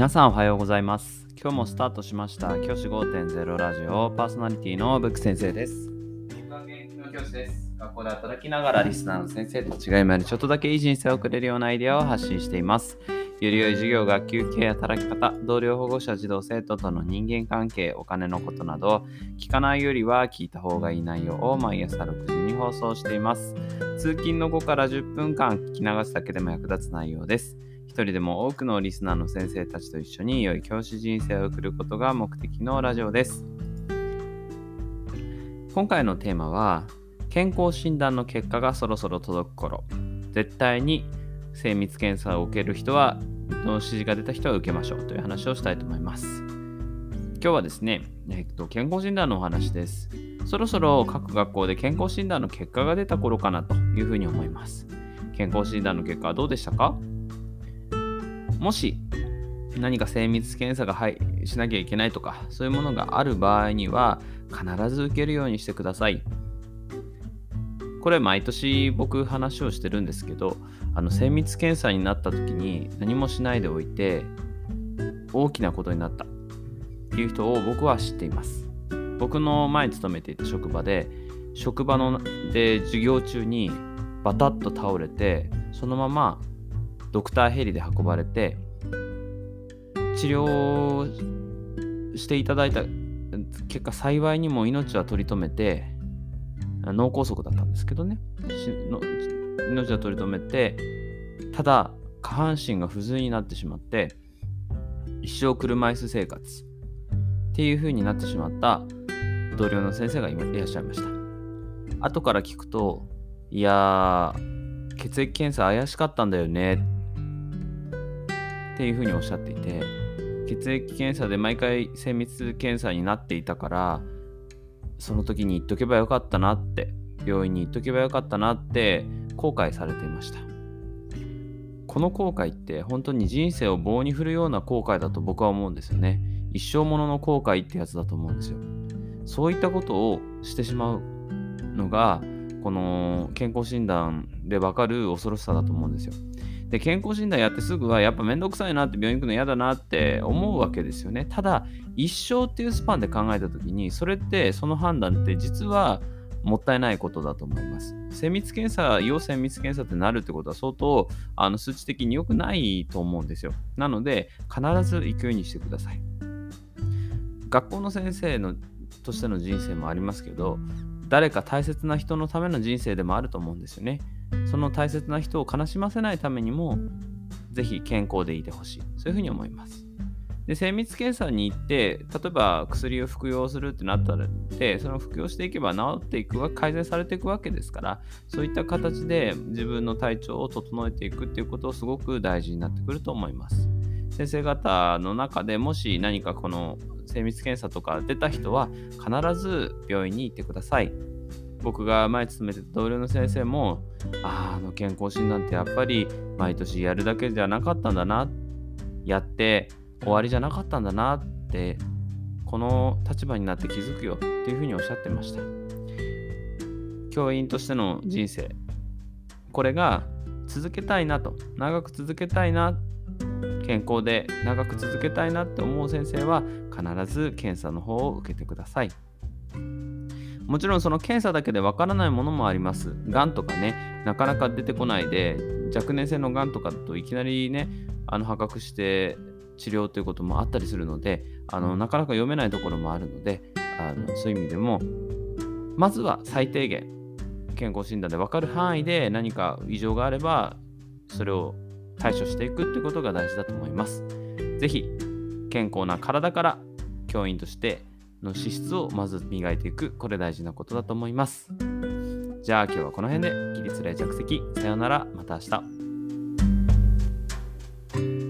皆さんおはようございます。今日もスタートしました。教師5.0ラジオ。パーソナリティのブック先生です。の教師です。学校で働きながらリスナーの先生と違いまでちょっとだけいい人生を送れるようなアイデアを発信しています。より良い授業、学級経営、働き方、同僚保護者、児童生徒との人間関係、お金のことなど、聞かないよりは聞いた方がいい内容を毎朝6時に放送しています。通勤の後から10分間聞き流すだけでも役立つ内容です。一人でも多くのリスナーの先生たちと一緒に良い教師人生を送ることが目的のラジオです。今回のテーマは、健康診断の結果がそろそろ届く頃、絶対に精密検査を受ける人は、の指示が出た人は受けましょうという話をしたいと思います。今日はですね、えっと、健康診断のお話です。そろそろ各学校で健康診断の結果が出た頃かなというふうに思います。健康診断の結果はどうでしたか？もし何か精密検査が、はい、しなきゃいけないとか、そういうものがある場合には、必ず受けるようにしてください。これ毎年僕話をしてるんですけど、あの精密検査になった時に何もしないでおいて大きなことになったっていう人を僕は知っています。僕の前に勤めていた職場で職場ので授業中にバタッと倒れてそのままドクターヘリで運ばれて治療していただいた結果幸いにも命は取り留めて脳梗塞だったんですけどね。命は取り留めてただ下半身が不随になってしまって一生車椅子生活っていう風になってしまった同僚の先生がいらっしゃいました。後から聞くといやー血液検査怪しかったんだよねっていう風におっしゃっていて血液検査で毎回精密検査になっていたからその時に言っとけばよかったなって病院に行っとけばよかったなって後悔されていました。この後悔って本当に人生を棒に振るような後悔だと僕は思うんですよね。一生ものの後悔ってやつだと思うんですよ。そういったことをしてしまうのがこの健康診断でわかる恐ろしさだと思うんですよ。で、健康診断やってすぐはやっぱめんどくさいなって病院行くの嫌だなって思うわけですよね。ただ、一生っていうスパンで考えた時に、それってその判断って実はもったいないことだと思います。精密検査、要精密検査ってなるってことは相当あの数値的に良くないと思うんですよ。なので、必ず行くようにしてください。学校の先生のとしての人生もありますけど、誰か大切な人のための人生でもあると思うんですよね。その大切な人を悲しませないためにも、ぜひ健康でいてほしい。そういうふうに思います。で精密検査に行って、例えば薬を服用するってなったらで、その服用していけば治っていくわ、改善されていくわけですから、そういった形で自分の体調を整えていくっていうことをすごく大事になってくると思います。先生方の中でもし何かこの精密検査とか出た人は必ず病院に行ってください。僕が前勤めてた同僚の先生も、あの健康診断ってやっぱり毎年やるだけじゃなかったんだな、やって終わりじゃなかったんだなって、この立場になって気づくよっていうふうにおっしゃってました。教員としての人生、これが続けたいなと、長く続けたいな、健康で長く続けたいなって思う先生は必ず検査の方を受けてください。もちろんその検査だけでわからないものもあります。がんとかね、なかなか出てこないで、若年性のがんとかといきなりね、あの破格して治療ということもあったりするので、あのなかなか読めないところもあるので、あのそういう意味でも、まずは最低限、健康診断で分かる範囲で何か異常があれば、それを対処していくってことが大事だと思います。ぜひ、健康な体から教員としての資質をまず磨いていく。これ大事なことだと思います。じゃあ今日はこの辺で起立例着席。さようなら。また明日。